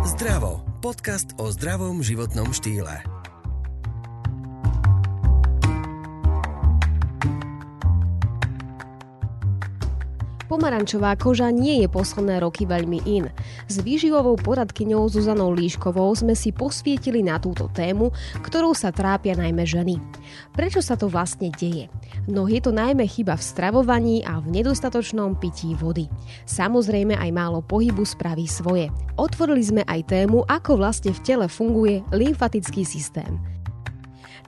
Zdravo. Podcast o zdravom životnom štýle. Pomarančová koža nie je posledné roky veľmi in. S výživovou poradkyňou Zuzanou Líškovou sme si posvietili na túto tému, ktorou sa trápia najmä ženy. Prečo sa to vlastne deje? No je to najmä chyba v stravovaní a v nedostatočnom pití vody. Samozrejme aj málo pohybu spraví svoje. Otvorili sme aj tému, ako vlastne v tele funguje lymfatický systém.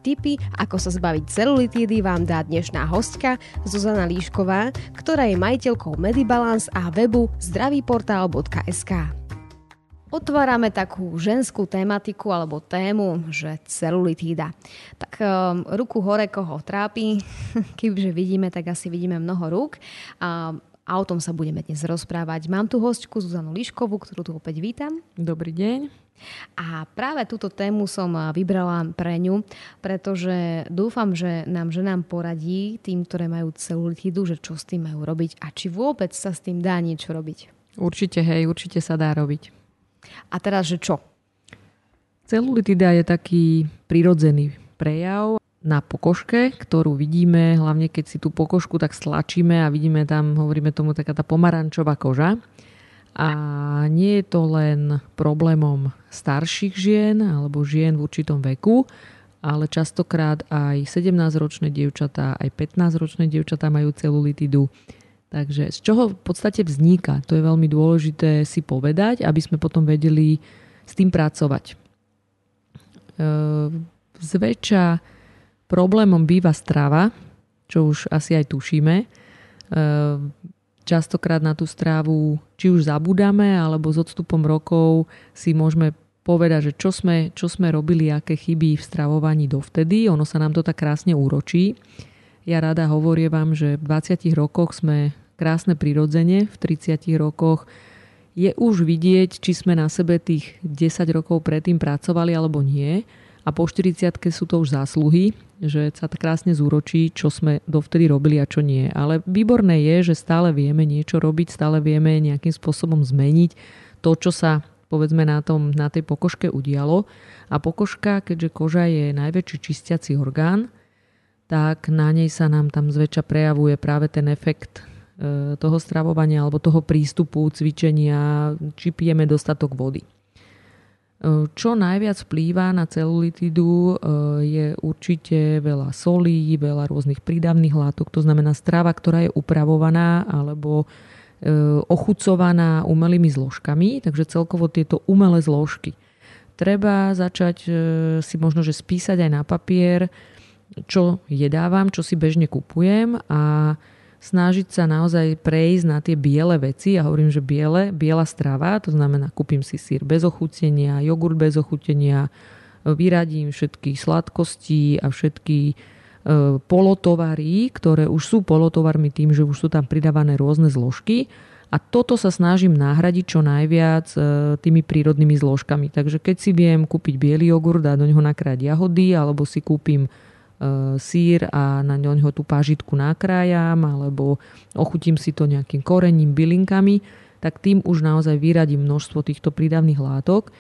Tipy, ako sa zbaviť celulitídy vám dá dnešná hostka Zuzana Líšková, ktorá je majiteľkou Medibalance a webu zdravýportál.sk. Otvárame takú ženskú tematiku alebo tému, že celulitída. Tak um, ruku hore, koho trápi, keďže vidíme, tak asi vidíme mnoho rúk. A a o tom sa budeme dnes rozprávať. Mám tu hostku Zuzanu Liškovú, ktorú tu opäť vítam. Dobrý deň. A práve túto tému som vybrala pre ňu, pretože dúfam, že nám ženám poradí tým, ktoré majú celulitídu, že čo s tým majú robiť a či vôbec sa s tým dá niečo robiť. Určite, hej, určite sa dá robiť. A teraz, že čo? Celulitida je taký prirodzený prejav na pokožke, ktorú vidíme, hlavne keď si tú pokožku tak stlačíme a vidíme tam, hovoríme tomu taká tá pomarančová koža. A nie je to len problémom starších žien alebo žien v určitom veku, ale častokrát aj 17-ročné dievčatá, aj 15-ročné dievčatá majú celulitidu. Takže z čoho v podstate vzniká, to je veľmi dôležité si povedať, aby sme potom vedeli s tým pracovať. Ehm, zväčša Problémom býva strava, čo už asi aj tušíme. Ehm, častokrát na tú strávu či už zabúdame, alebo s odstupom rokov si môžeme povedať, že čo sme, čo sme robili, aké chyby v stravovaní dovtedy. Ono sa nám to tak krásne úročí. Ja rada hovorím vám, že v 20 rokoch sme krásne prirodzene, v 30 rokoch je už vidieť, či sme na sebe tých 10 rokov predtým pracovali alebo nie. A po 40 sú to už zásluhy, že sa tak krásne zúročí, čo sme dovtedy robili a čo nie. Ale výborné je, že stále vieme niečo robiť, stále vieme nejakým spôsobom zmeniť to, čo sa povedzme na, tom, na tej pokožke udialo. A pokožka, keďže koža je najväčší čistiaci orgán, tak na nej sa nám tam zväčša prejavuje práve ten efekt e, toho stravovania alebo toho prístupu, cvičenia, či pijeme dostatok vody. Čo najviac vplýva na celulitidu e, je určite veľa solí, veľa rôznych prídavných látok, to znamená strava, ktorá je upravovaná alebo e, ochucovaná umelými zložkami, takže celkovo tieto umelé zložky. Treba začať e, si možno, že spísať aj na papier, čo jedávam, čo si bežne kupujem a snažiť sa naozaj prejsť na tie biele veci. Ja hovorím, že biele, biela strava, to znamená, kúpim si sír bez ochutenia, jogurt bez ochutenia, vyradím všetky sladkosti a všetky e, polotovary, ktoré už sú polotovarmi tým, že už sú tam pridávané rôzne zložky. A toto sa snažím nahradiť čo najviac e, tými prírodnými zložkami. Takže keď si viem kúpiť biely jogurt a do neho nakrájať jahody, alebo si kúpim sír a na ňoho tú pážitku nakrájam alebo ochutím si to nejakým korením, bylinkami, tak tým už naozaj vyradím množstvo týchto prídavných látok.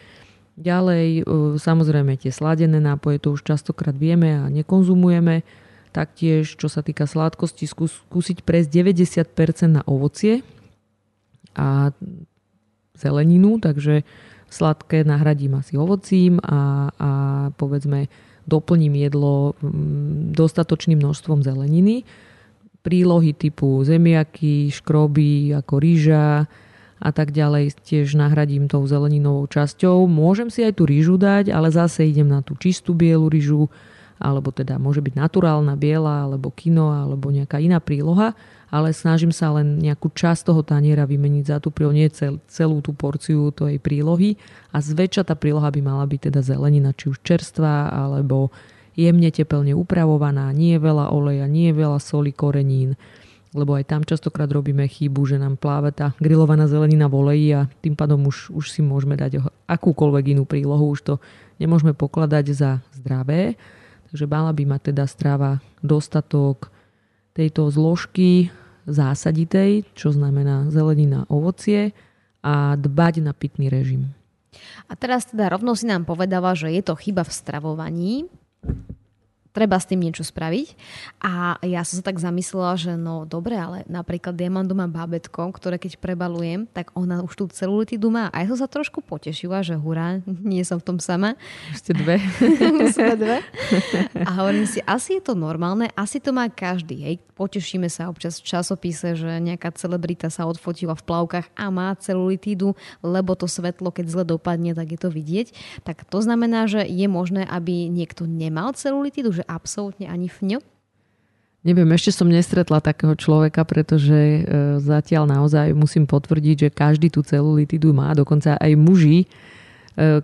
Ďalej, e, samozrejme tie sladené nápoje, to už častokrát vieme a nekonzumujeme. Taktiež, čo sa týka sladkosti, skúsiť prejsť 90% na ovocie a zeleninu, takže sladké nahradím asi ovocím a, a povedzme doplním jedlo mm, dostatočným množstvom zeleniny. Prílohy typu zemiaky, škroby ako rýža a tak ďalej tiež nahradím tou zeleninovou časťou. Môžem si aj tú rýžu dať, ale zase idem na tú čistú bielu rýžu, alebo teda môže byť naturálna biela, alebo kino, alebo nejaká iná príloha ale snažím sa len nejakú časť toho taniera vymeniť za tú prílohu, nie cel, celú tú porciu tej prílohy. A zväčša tá príloha by mala byť teda zelenina, či už čerstvá, alebo jemne tepelne upravovaná, nie veľa oleja, nie veľa soli, korenín, lebo aj tam častokrát robíme chybu, že nám pláve tá grillovaná zelenina v oleji a tým pádom už, už si môžeme dať akúkoľvek inú prílohu, už to nemôžeme pokladať za zdravé. Takže mala by mať teda strava dostatok tejto zložky zásaditej, čo znamená zelenina, ovocie a dbať na pitný režim. A teraz teda rovno si nám povedala, že je to chyba v stravovaní treba s tým niečo spraviť. A ja som sa tak zamyslela, že no dobre, ale napríklad mám doma bábetko, ktoré keď prebalujem, tak ona už tú celulitidu má. A ja som sa trošku potešila, že hurá, nie som v tom sama. Ešte dve. Sme dve. A hovorím si, asi je to normálne, asi to má každý. Hej. Potešíme sa občas v časopise, že nejaká celebrita sa odfotila v plavkách a má celulitídu, lebo to svetlo, keď zle dopadne, tak je to vidieť. Tak to znamená, že je možné, aby niekto nemal celulitídu, že absolútne ani fňu? Neviem, ešte som nestretla takého človeka, pretože e, zatiaľ naozaj musím potvrdiť, že každý tú celulitidu má, dokonca aj muži, e,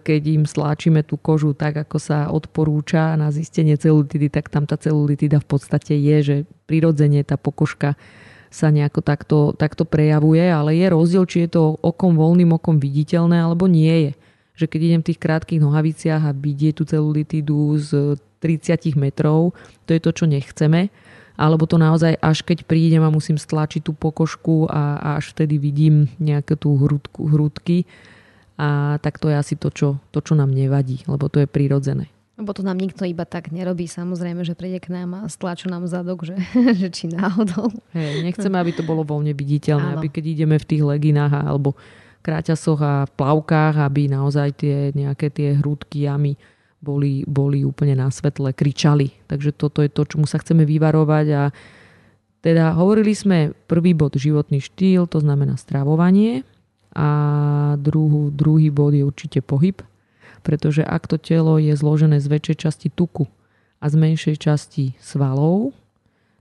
keď im stláčime tú kožu tak, ako sa odporúča na zistenie celulitidy, tak tam tá celulitida v podstate je, že prirodzene tá pokožka sa nejako takto, takto prejavuje, ale je rozdiel, či je to okom voľným okom viditeľné alebo nie je. Že keď idem v tých krátkých nohaviciach a vidieť tú celulitidu z 30 metrov, to je to, čo nechceme. Alebo to naozaj až keď prídem a musím stlačiť tú pokožku a, a až vtedy vidím nejaké tú hrudku, hrudky. A tak to je asi to čo, to, čo nám nevadí, lebo to je prirodzené. Lebo to nám nikto iba tak nerobí. Samozrejme, že príde k nám a stlaču nám zadok, že, že či náhodou. Hey, nechceme, aby to bolo voľne viditeľné, Áno. aby keď ideme v tých leginách alebo kráťasoch a plavkách, aby naozaj tie nejaké tie hrúdky, jamy boli, boli úplne na svetle, kričali. Takže toto je to, čomu sa chceme vyvarovať a teda hovorili sme prvý bod životný štýl, to znamená stravovanie a druhú, druhý bod je určite pohyb, pretože ak to telo je zložené z väčšej časti tuku a z menšej časti svalov,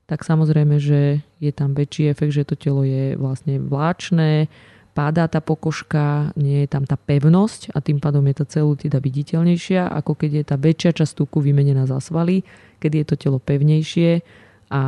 tak samozrejme, že je tam väčší efekt, že to telo je vlastne vláčne, padá tá pokožka, nie je tam tá pevnosť a tým pádom je tá celulitida viditeľnejšia, ako keď je tá väčšia časť tuku vymenená za svaly, keď je to telo pevnejšie a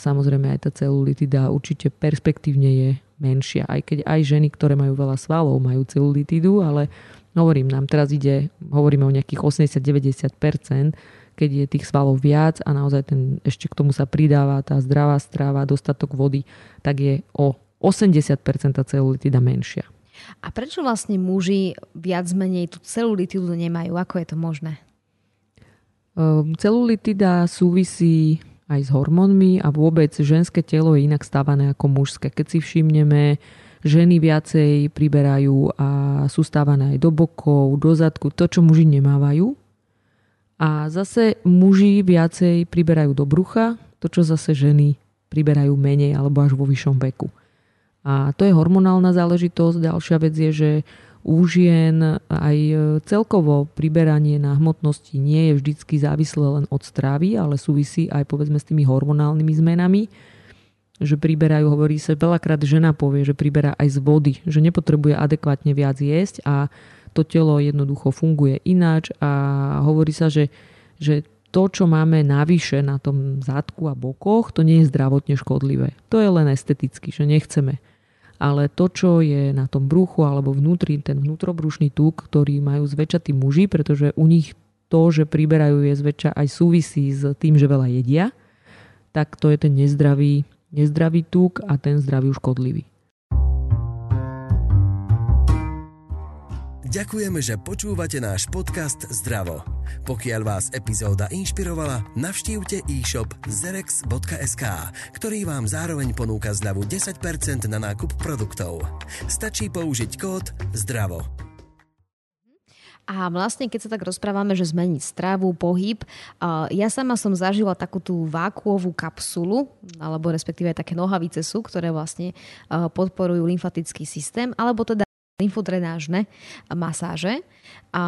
samozrejme aj tá celulitida určite perspektívne je menšia. Aj keď aj ženy, ktoré majú veľa svalov, majú celulitidu, ale hovorím, nám teraz ide, hovoríme o nejakých 80-90%, keď je tých svalov viac a naozaj ten, ešte k tomu sa pridáva tá zdravá strava, dostatok vody, tak je o 80% celulitida menšia. A prečo vlastne muži viac menej tú celulitidu nemajú? Ako je to možné? Ehm, celulitida súvisí aj s hormónmi a vôbec ženské telo je inak stávané ako mužské. Keď si všimneme, ženy viacej priberajú a sú stávané aj do bokov, do zadku, to, čo muži nemávajú. A zase muži viacej priberajú do brucha, to, čo zase ženy priberajú menej alebo až vo vyššom veku. A to je hormonálna záležitosť. Ďalšia vec je, že u žien aj celkovo priberanie na hmotnosti nie je vždycky závislé len od stravy, ale súvisí aj povedzme s tými hormonálnymi zmenami že priberajú, hovorí sa, veľakrát žena povie, že priberá aj z vody, že nepotrebuje adekvátne viac jesť a to telo jednoducho funguje ináč a hovorí sa, že, že to, čo máme navyše na tom zadku a bokoch, to nie je zdravotne škodlivé. To je len esteticky, že nechceme ale to, čo je na tom bruchu alebo vnútri, ten vnútrobrušný tuk, ktorý majú zväčša tí muži, pretože u nich to, že priberajú je zväčša aj súvisí s tým, že veľa jedia, tak to je ten nezdravý, nezdravý tuk a ten zdravý škodlivý. Ďakujeme, že počúvate náš podcast Zdravo. Pokiaľ vás epizóda inšpirovala, navštívte e-shop zerex.sk, ktorý vám zároveň ponúka zľavu 10% na nákup produktov. Stačí použiť kód ZDRAVO. A vlastne, keď sa tak rozprávame, že zmeniť stravu, pohyb, ja sama som zažila takú tú vákuovú kapsulu, alebo respektíve také nohavice sú, ktoré vlastne podporujú lymfatický systém, alebo teda lymfodrenážne masáže. A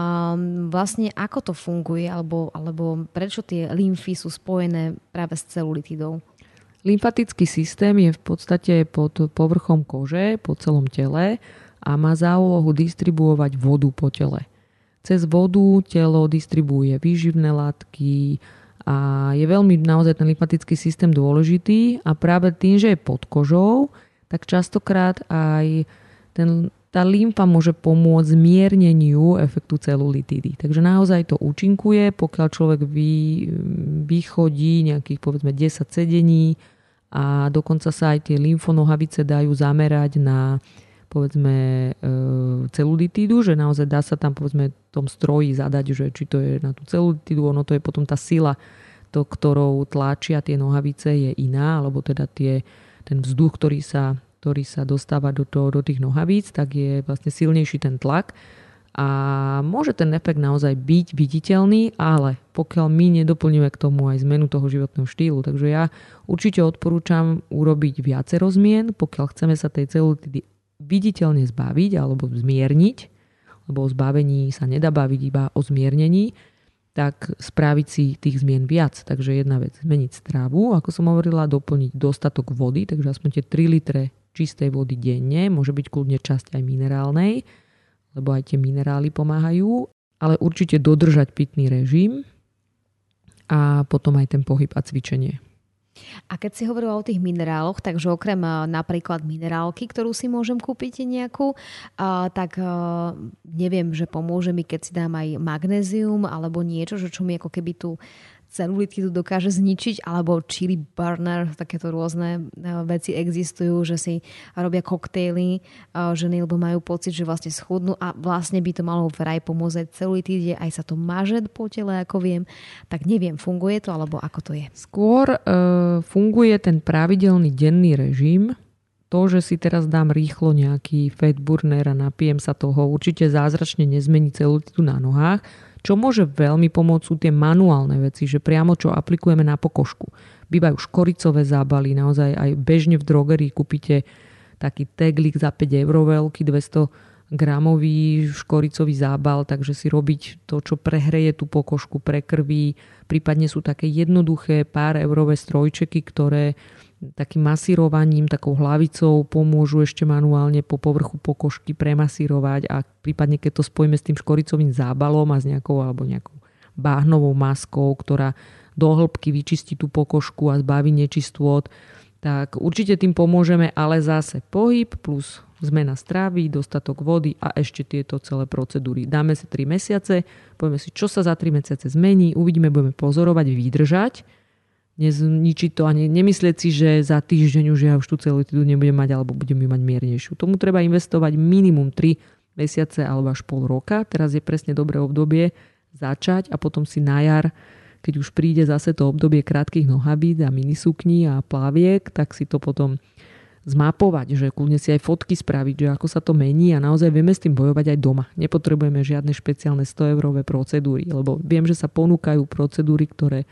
vlastne ako to funguje, alebo, alebo prečo tie lymfy sú spojené práve s celulitidou? Lymfatický systém je v podstate pod povrchom kože, po celom tele a má za úlohu distribuovať vodu po tele. Cez vodu telo distribuuje výživné látky a je veľmi naozaj ten lymfatický systém dôležitý a práve tým, že je pod kožou, tak častokrát aj ten tá lymfa môže pomôcť zmierneniu efektu celulitidy. Takže naozaj to účinkuje, pokiaľ človek vy, vychodí nejakých povedzme 10 sedení a dokonca sa aj tie lymfonohavice dajú zamerať na povedzme e, celulitídu, že naozaj dá sa tam povedzme tom stroji zadať, že či to je na tú celulitídu, ono to je potom tá sila, to, ktorou tlačia tie nohavice je iná, alebo teda tie, ten vzduch, ktorý sa, ktorý sa dostáva do, to, do tých nohavíc, tak je vlastne silnejší ten tlak a môže ten efekt naozaj byť viditeľný, ale pokiaľ my nedoplníme k tomu aj zmenu toho životného štýlu, takže ja určite odporúčam urobiť viacero zmien, pokiaľ chceme sa tej celulitídy viditeľne zbaviť alebo zmierniť, lebo o zbavení sa nedá baviť iba o zmiernení, tak spraviť si tých zmien viac. Takže jedna vec, zmeniť stravu, ako som hovorila, doplniť dostatok vody, takže aspoň tie 3 litre čistej vody denne, môže byť kľudne časť aj minerálnej, lebo aj tie minerály pomáhajú, ale určite dodržať pitný režim a potom aj ten pohyb a cvičenie. A keď si hovorila o tých mineráloch, takže okrem napríklad minerálky, ktorú si môžem kúpiť nejakú, tak neviem, že pomôže mi, keď si dám aj magnézium alebo niečo, že čo mi ako keby tu celulitidu dokáže zničiť, alebo chili burner, takéto rôzne e, veci existujú, že si robia koktejly e, ženy, lebo majú pocit, že vlastne schudnú a vlastne by to malo vraj pomôcť celulitíde, aj sa to maže po tele, ako viem. Tak neviem, funguje to, alebo ako to je? Skôr e, funguje ten pravidelný denný režim, to, že si teraz dám rýchlo nejaký fat burner a napijem sa toho, určite zázračne nezmení celulitidu na nohách, čo môže veľmi pomôcť sú tie manuálne veci, že priamo čo aplikujeme na pokožku. Bývajú škoricové zábaly, naozaj aj bežne v drogerii kúpite taký teglik za 5 eur veľký, 200 gramový škoricový zábal, takže si robiť to, čo prehreje tú pokožku, prekrví. Prípadne sú také jednoduché pár eurové strojčeky, ktoré takým masírovaním, takou hlavicou pomôžu ešte manuálne po povrchu pokožky premasírovať a prípadne keď to spojíme s tým škoricovým zábalom a s nejakou alebo nejakou báhnovou maskou, ktorá do hĺbky vyčistí tú pokožku a zbaví nečistôt, tak určite tým pomôžeme, ale zase pohyb plus zmena stravy, dostatok vody a ešte tieto celé procedúry. Dáme si 3 mesiace, povieme si, čo sa za 3 mesiace zmení, uvidíme, budeme pozorovať, vydržať nezničiť to a ne, nemyslieť si, že za týždeň už ja už tú celú týdu nebudem mať alebo budem ju mať miernejšiu. Tomu treba investovať minimum 3 mesiace alebo až pol roka. Teraz je presne dobré obdobie začať a potom si na jar, keď už príde zase to obdobie krátkých nohabít a minisukní a plaviek, tak si to potom zmapovať, že kľudne si aj fotky spraviť, že ako sa to mení a naozaj vieme s tým bojovať aj doma. Nepotrebujeme žiadne špeciálne 100 eurové procedúry, lebo viem, že sa ponúkajú procedúry, ktoré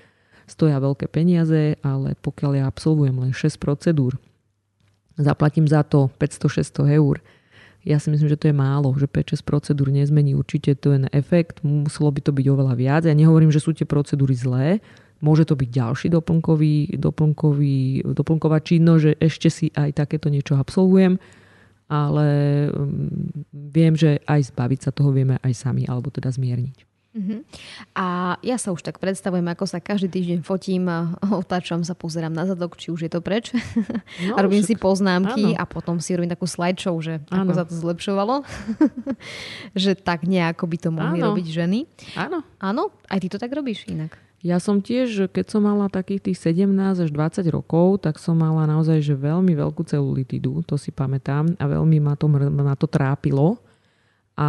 stoja veľké peniaze, ale pokiaľ ja absolvujem len 6 procedúr, zaplatím za to 500-600 eur, ja si myslím, že to je málo, že 5-6 procedúr nezmení určite ten efekt, muselo by to byť oveľa viac. Ja nehovorím, že sú tie procedúry zlé, môže to byť ďalší doplnkový, doplnkový, doplnková činnosť, že ešte si aj takéto niečo absolvujem, ale mm, viem, že aj zbaviť sa toho vieme aj sami, alebo teda zmierniť. Uh-huh. A ja sa už tak predstavujem, ako sa každý týždeň fotím, otáčam sa, pozerám na zadok, či už je to preč. No, a robím však, si poznámky áno. a potom si robím takú slideshow, že áno. ako sa to zlepšovalo. že tak nejako by to mohli áno. robiť ženy. Áno. Áno? Aj ty to tak robíš inak? Ja som tiež, keď som mala takých tých 17 až 20 rokov, tak som mala naozaj že veľmi veľkú celulitidu, to si pamätám, a veľmi ma to, ma to trápilo a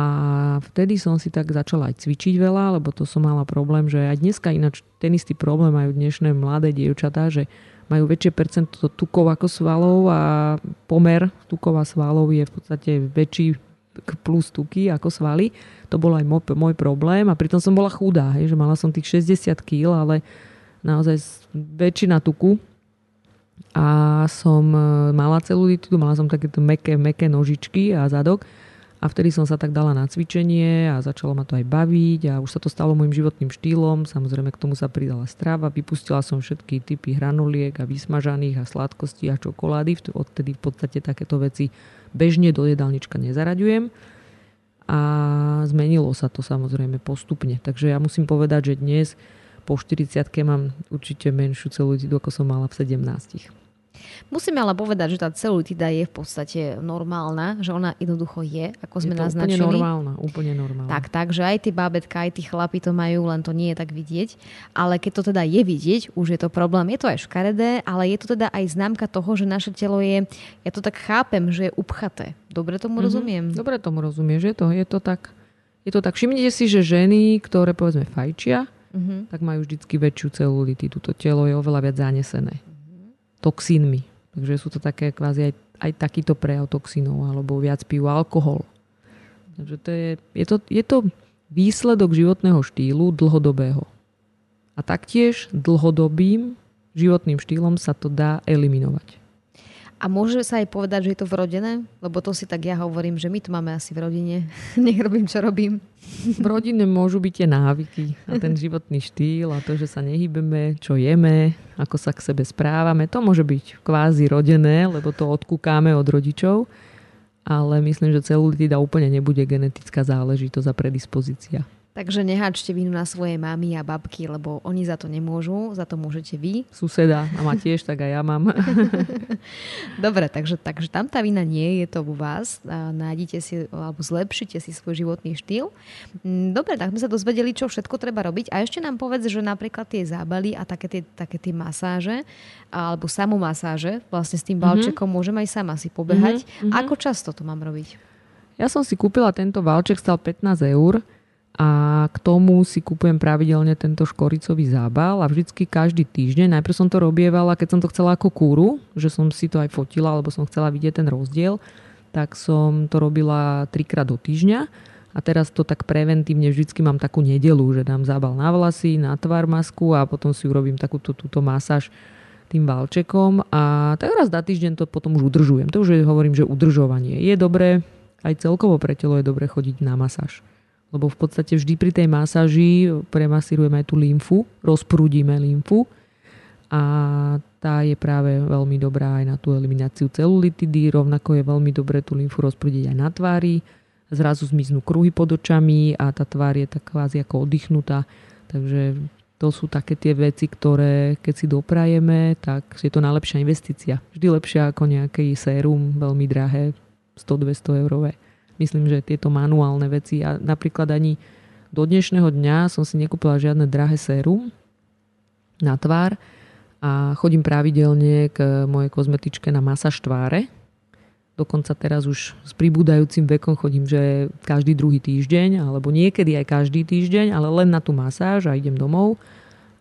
vtedy som si tak začala aj cvičiť veľa, lebo to som mala problém, že aj dneska ináč ten istý problém majú dnešné mladé dievčatá, že majú väčšie percento tukov ako svalov a pomer tukov a svalov je v podstate väčší plus tuky ako svaly. To bol aj môj, môj problém a pritom som bola chudá, hej, že mala som tých 60 kg, ale naozaj väčšina tuku a som e, mala celulitu, mala som takéto meké, meké nožičky a zadok a vtedy som sa tak dala na cvičenie a začalo ma to aj baviť a už sa to stalo môjim životným štýlom. Samozrejme k tomu sa pridala strava, vypustila som všetky typy hranuliek a vysmažaných a sladkostí a čokolády. Odtedy v podstate takéto veci bežne do jedálnička nezaraďujem. A zmenilo sa to samozrejme postupne. Takže ja musím povedať, že dnes po 40 mám určite menšiu celú ako som mala v 17. Musíme ale povedať, že tá celulitida je v podstate normálna, že ona jednoducho je, ako sme je to naznačili. úplne normálna, úplne normálna. Tak, tak, že aj tí bábetka, aj tí chlapi to majú, len to nie je tak vidieť. Ale keď to teda je vidieť, už je to problém. Je to aj škaredé, ale je to teda aj známka toho, že naše telo je, ja to tak chápem, že je upchaté. Dobre tomu mm-hmm. rozumiem? Dobre tomu rozumieš, je to, je to tak. Je to tak. Všimnite si, že ženy, ktoré povedzme fajčia, mm-hmm. tak majú vždycky väčšiu celulitidu. To telo je oveľa viac zanesené. Toxínmi Takže sú to také kvázi aj, aj takýto prejav toxínov alebo viac pijú alkohol. Takže to je, je, to, je to výsledok životného štýlu dlhodobého. A taktiež dlhodobým životným štýlom sa to dá eliminovať. A môže sa aj povedať, že je to vrodené? Lebo to si tak ja hovorím, že my to máme asi v rodine. Nech robím, čo robím. V rodine môžu byť tie návyky a ten životný štýl a to, že sa nehybeme, čo jeme, ako sa k sebe správame. To môže byť kvázi rodené, lebo to odkúkáme od rodičov. Ale myslím, že celulitida úplne nebude genetická záležitosť a predispozícia. Takže neháčte vinu na svoje mamy a babky, lebo oni za to nemôžu, za to môžete vy. Suseda a má tiež, tak aj ja mám. Dobre, takže, takže tam tá vina nie je to u vás. Nájdite si, alebo zlepšite si svoj životný štýl. Mm, dobre, tak sme sa dozvedeli, čo všetko treba robiť. A ešte nám povedz, že napríklad tie zábaly a také tie, také tie masáže, alebo samomasáže, vlastne s tým balčekom mm-hmm. môžem aj sama si pobehať. Mm-hmm. Ako často to mám robiť? Ja som si kúpila tento valček, stal 15 eur a k tomu si kupujem pravidelne tento škoricový zábal a vždycky každý týždeň, najprv som to robievala, keď som to chcela ako kúru, že som si to aj fotila, alebo som chcela vidieť ten rozdiel, tak som to robila trikrát do týždňa. A teraz to tak preventívne vždycky mám takú nedelu, že dám zábal na vlasy, na tvar masku a potom si urobím takúto túto masáž tým valčekom. A tak raz za týždeň to potom už udržujem. To už hovorím, že udržovanie je dobré, aj celkovo pre telo je dobre chodiť na masáž lebo v podstate vždy pri tej masáži premasírujeme aj tú lymfu, rozprúdime lymfu a tá je práve veľmi dobrá aj na tú elimináciu celulitidy, rovnako je veľmi dobré tú lymfu rozprúdiť aj na tvári, zrazu zmiznú kruhy pod očami a tá tvár je tak kvázi ako oddychnutá, takže to sú také tie veci, ktoré keď si doprajeme, tak je to najlepšia investícia. Vždy lepšia ako nejaký sérum, veľmi drahé, 100-200 eurové. Myslím, že tieto manuálne veci a napríklad ani do dnešného dňa som si nekúpila žiadne drahé sérum na tvár a chodím pravidelne k mojej kozmetičke na masáž tváre. Dokonca teraz už s pribúdajúcim vekom chodím, že každý druhý týždeň, alebo niekedy aj každý týždeň, ale len na tú masáž a idem domov.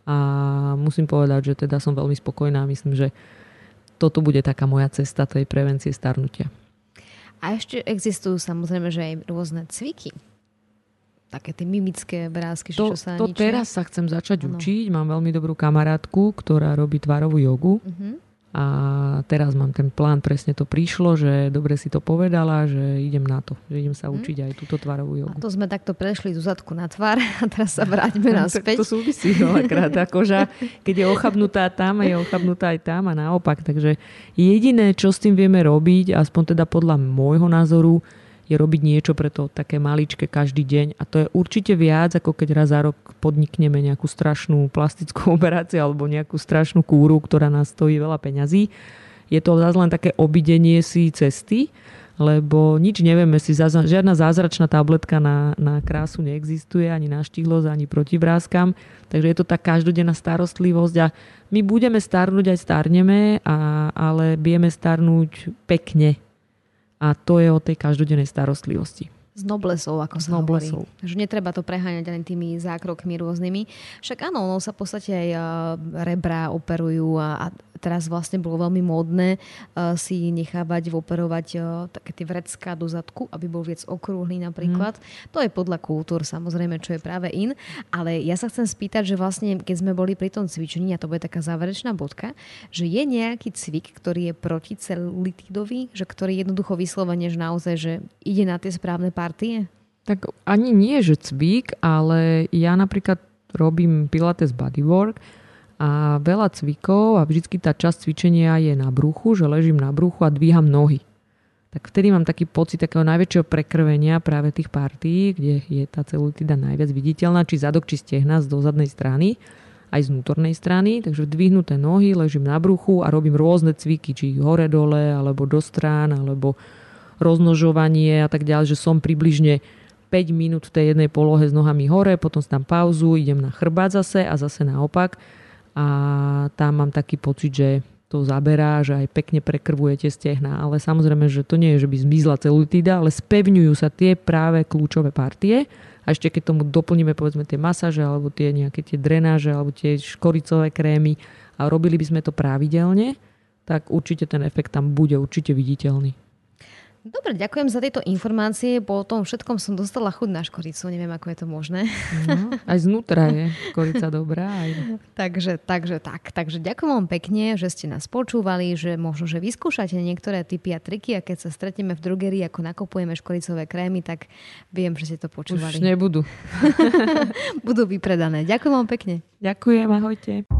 A musím povedať, že teda som veľmi spokojná. Myslím, že toto bude taká moja cesta tej prevencie starnutia. A ešte existujú samozrejme, že aj rôzne cviky. Také tie mimické vrázky, to, čo sa To ničia. teraz sa chcem začať ano. učiť. Mám veľmi dobrú kamarátku, ktorá robí tvarovú jogu. Uh-huh. A teraz mám ten plán, presne to prišlo, že dobre si to povedala, že idem na to, že idem sa mhm. učiť aj túto tvarovú jogu. A to sme takto prešli z zadku na tvár a teraz sa vráťme naspäť. to súvisí veľakrát, akože keď je ochabnutá tam, je ochabnutá aj tam a naopak. Takže jediné, čo s tým vieme robiť, aspoň teda podľa môjho názoru, je robiť niečo pre to také maličké každý deň. A to je určite viac, ako keď raz za rok podnikneme nejakú strašnú plastickú operáciu alebo nejakú strašnú kúru, ktorá nás stojí veľa peňazí. Je to zase len také obidenie si cesty, lebo nič nevieme si, žiadna zázračná tabletka na, na krásu neexistuje, ani na štihlosť, ani proti vrázkam, takže je to tá každodenná starostlivosť a my budeme starnúť aj starneme, a, ale vieme starnúť pekne, a to je o tej každodennej starostlivosti. Z noblesov, ako sa noblesov. hovorí. Že netreba to preháňať ani tými zákrokmi rôznymi. Však áno, no sa v podstate aj rebra operujú a, a teraz vlastne bolo veľmi módne uh, si nechávať operovať uh, také tie vrecká do zadku, aby bol viac okrúhly napríklad. Mm. To je podľa kultúr samozrejme, čo je práve in. Ale ja sa chcem spýtať, že vlastne keď sme boli pri tom cvičení, a to bude taká záverečná bodka, že je nejaký cvik, ktorý je proti celulitidový, že ktorý jednoducho vyslovene, že naozaj, že ide na tie správne partie? Tak ani nie, že cvik, ale ja napríklad robím Pilates Bodywork, a veľa cvikov a vždycky tá časť cvičenia je na bruchu, že ležím na bruchu a dvíham nohy. Tak vtedy mám taký pocit takého najväčšieho prekrvenia práve tých partí, kde je tá celulitida najviac viditeľná, či zadok, či stehna z dozadnej strany. aj z vnútornej strany, takže dvihnuté nohy, ležím na bruchu a robím rôzne cviky, či hore-dole, alebo do strán, alebo roznožovanie a tak ďalej, že som približne 5 minút v tej jednej polohe s nohami hore, potom si tam pauzu, idem na chrbát zase a zase naopak a tam mám taký pocit, že to zaberá, že aj pekne prekrvujete stehna, ale samozrejme, že to nie je, že by zmizla celulitída, ale spevňujú sa tie práve kľúčové partie a ešte keď tomu doplníme povedzme tie masáže alebo tie nejaké tie drenáže alebo tie škoricové krémy a robili by sme to pravidelne, tak určite ten efekt tam bude určite viditeľný. Dobre, ďakujem za tieto informácie. Po tom všetkom som dostala chuť na škoricu. Neviem, ako je to možné. No, aj znútra je škorica dobrá. Aj... takže, takže tak. Takže ďakujem vám pekne, že ste nás počúvali, že možno, že vyskúšate niektoré typy a triky a keď sa stretneme v drogerii, ako nakupujeme škoricové krémy, tak viem, že ste to počúvali. Už nebudú. Budú vypredané. Ďakujem vám pekne. Ďakujem, ahojte.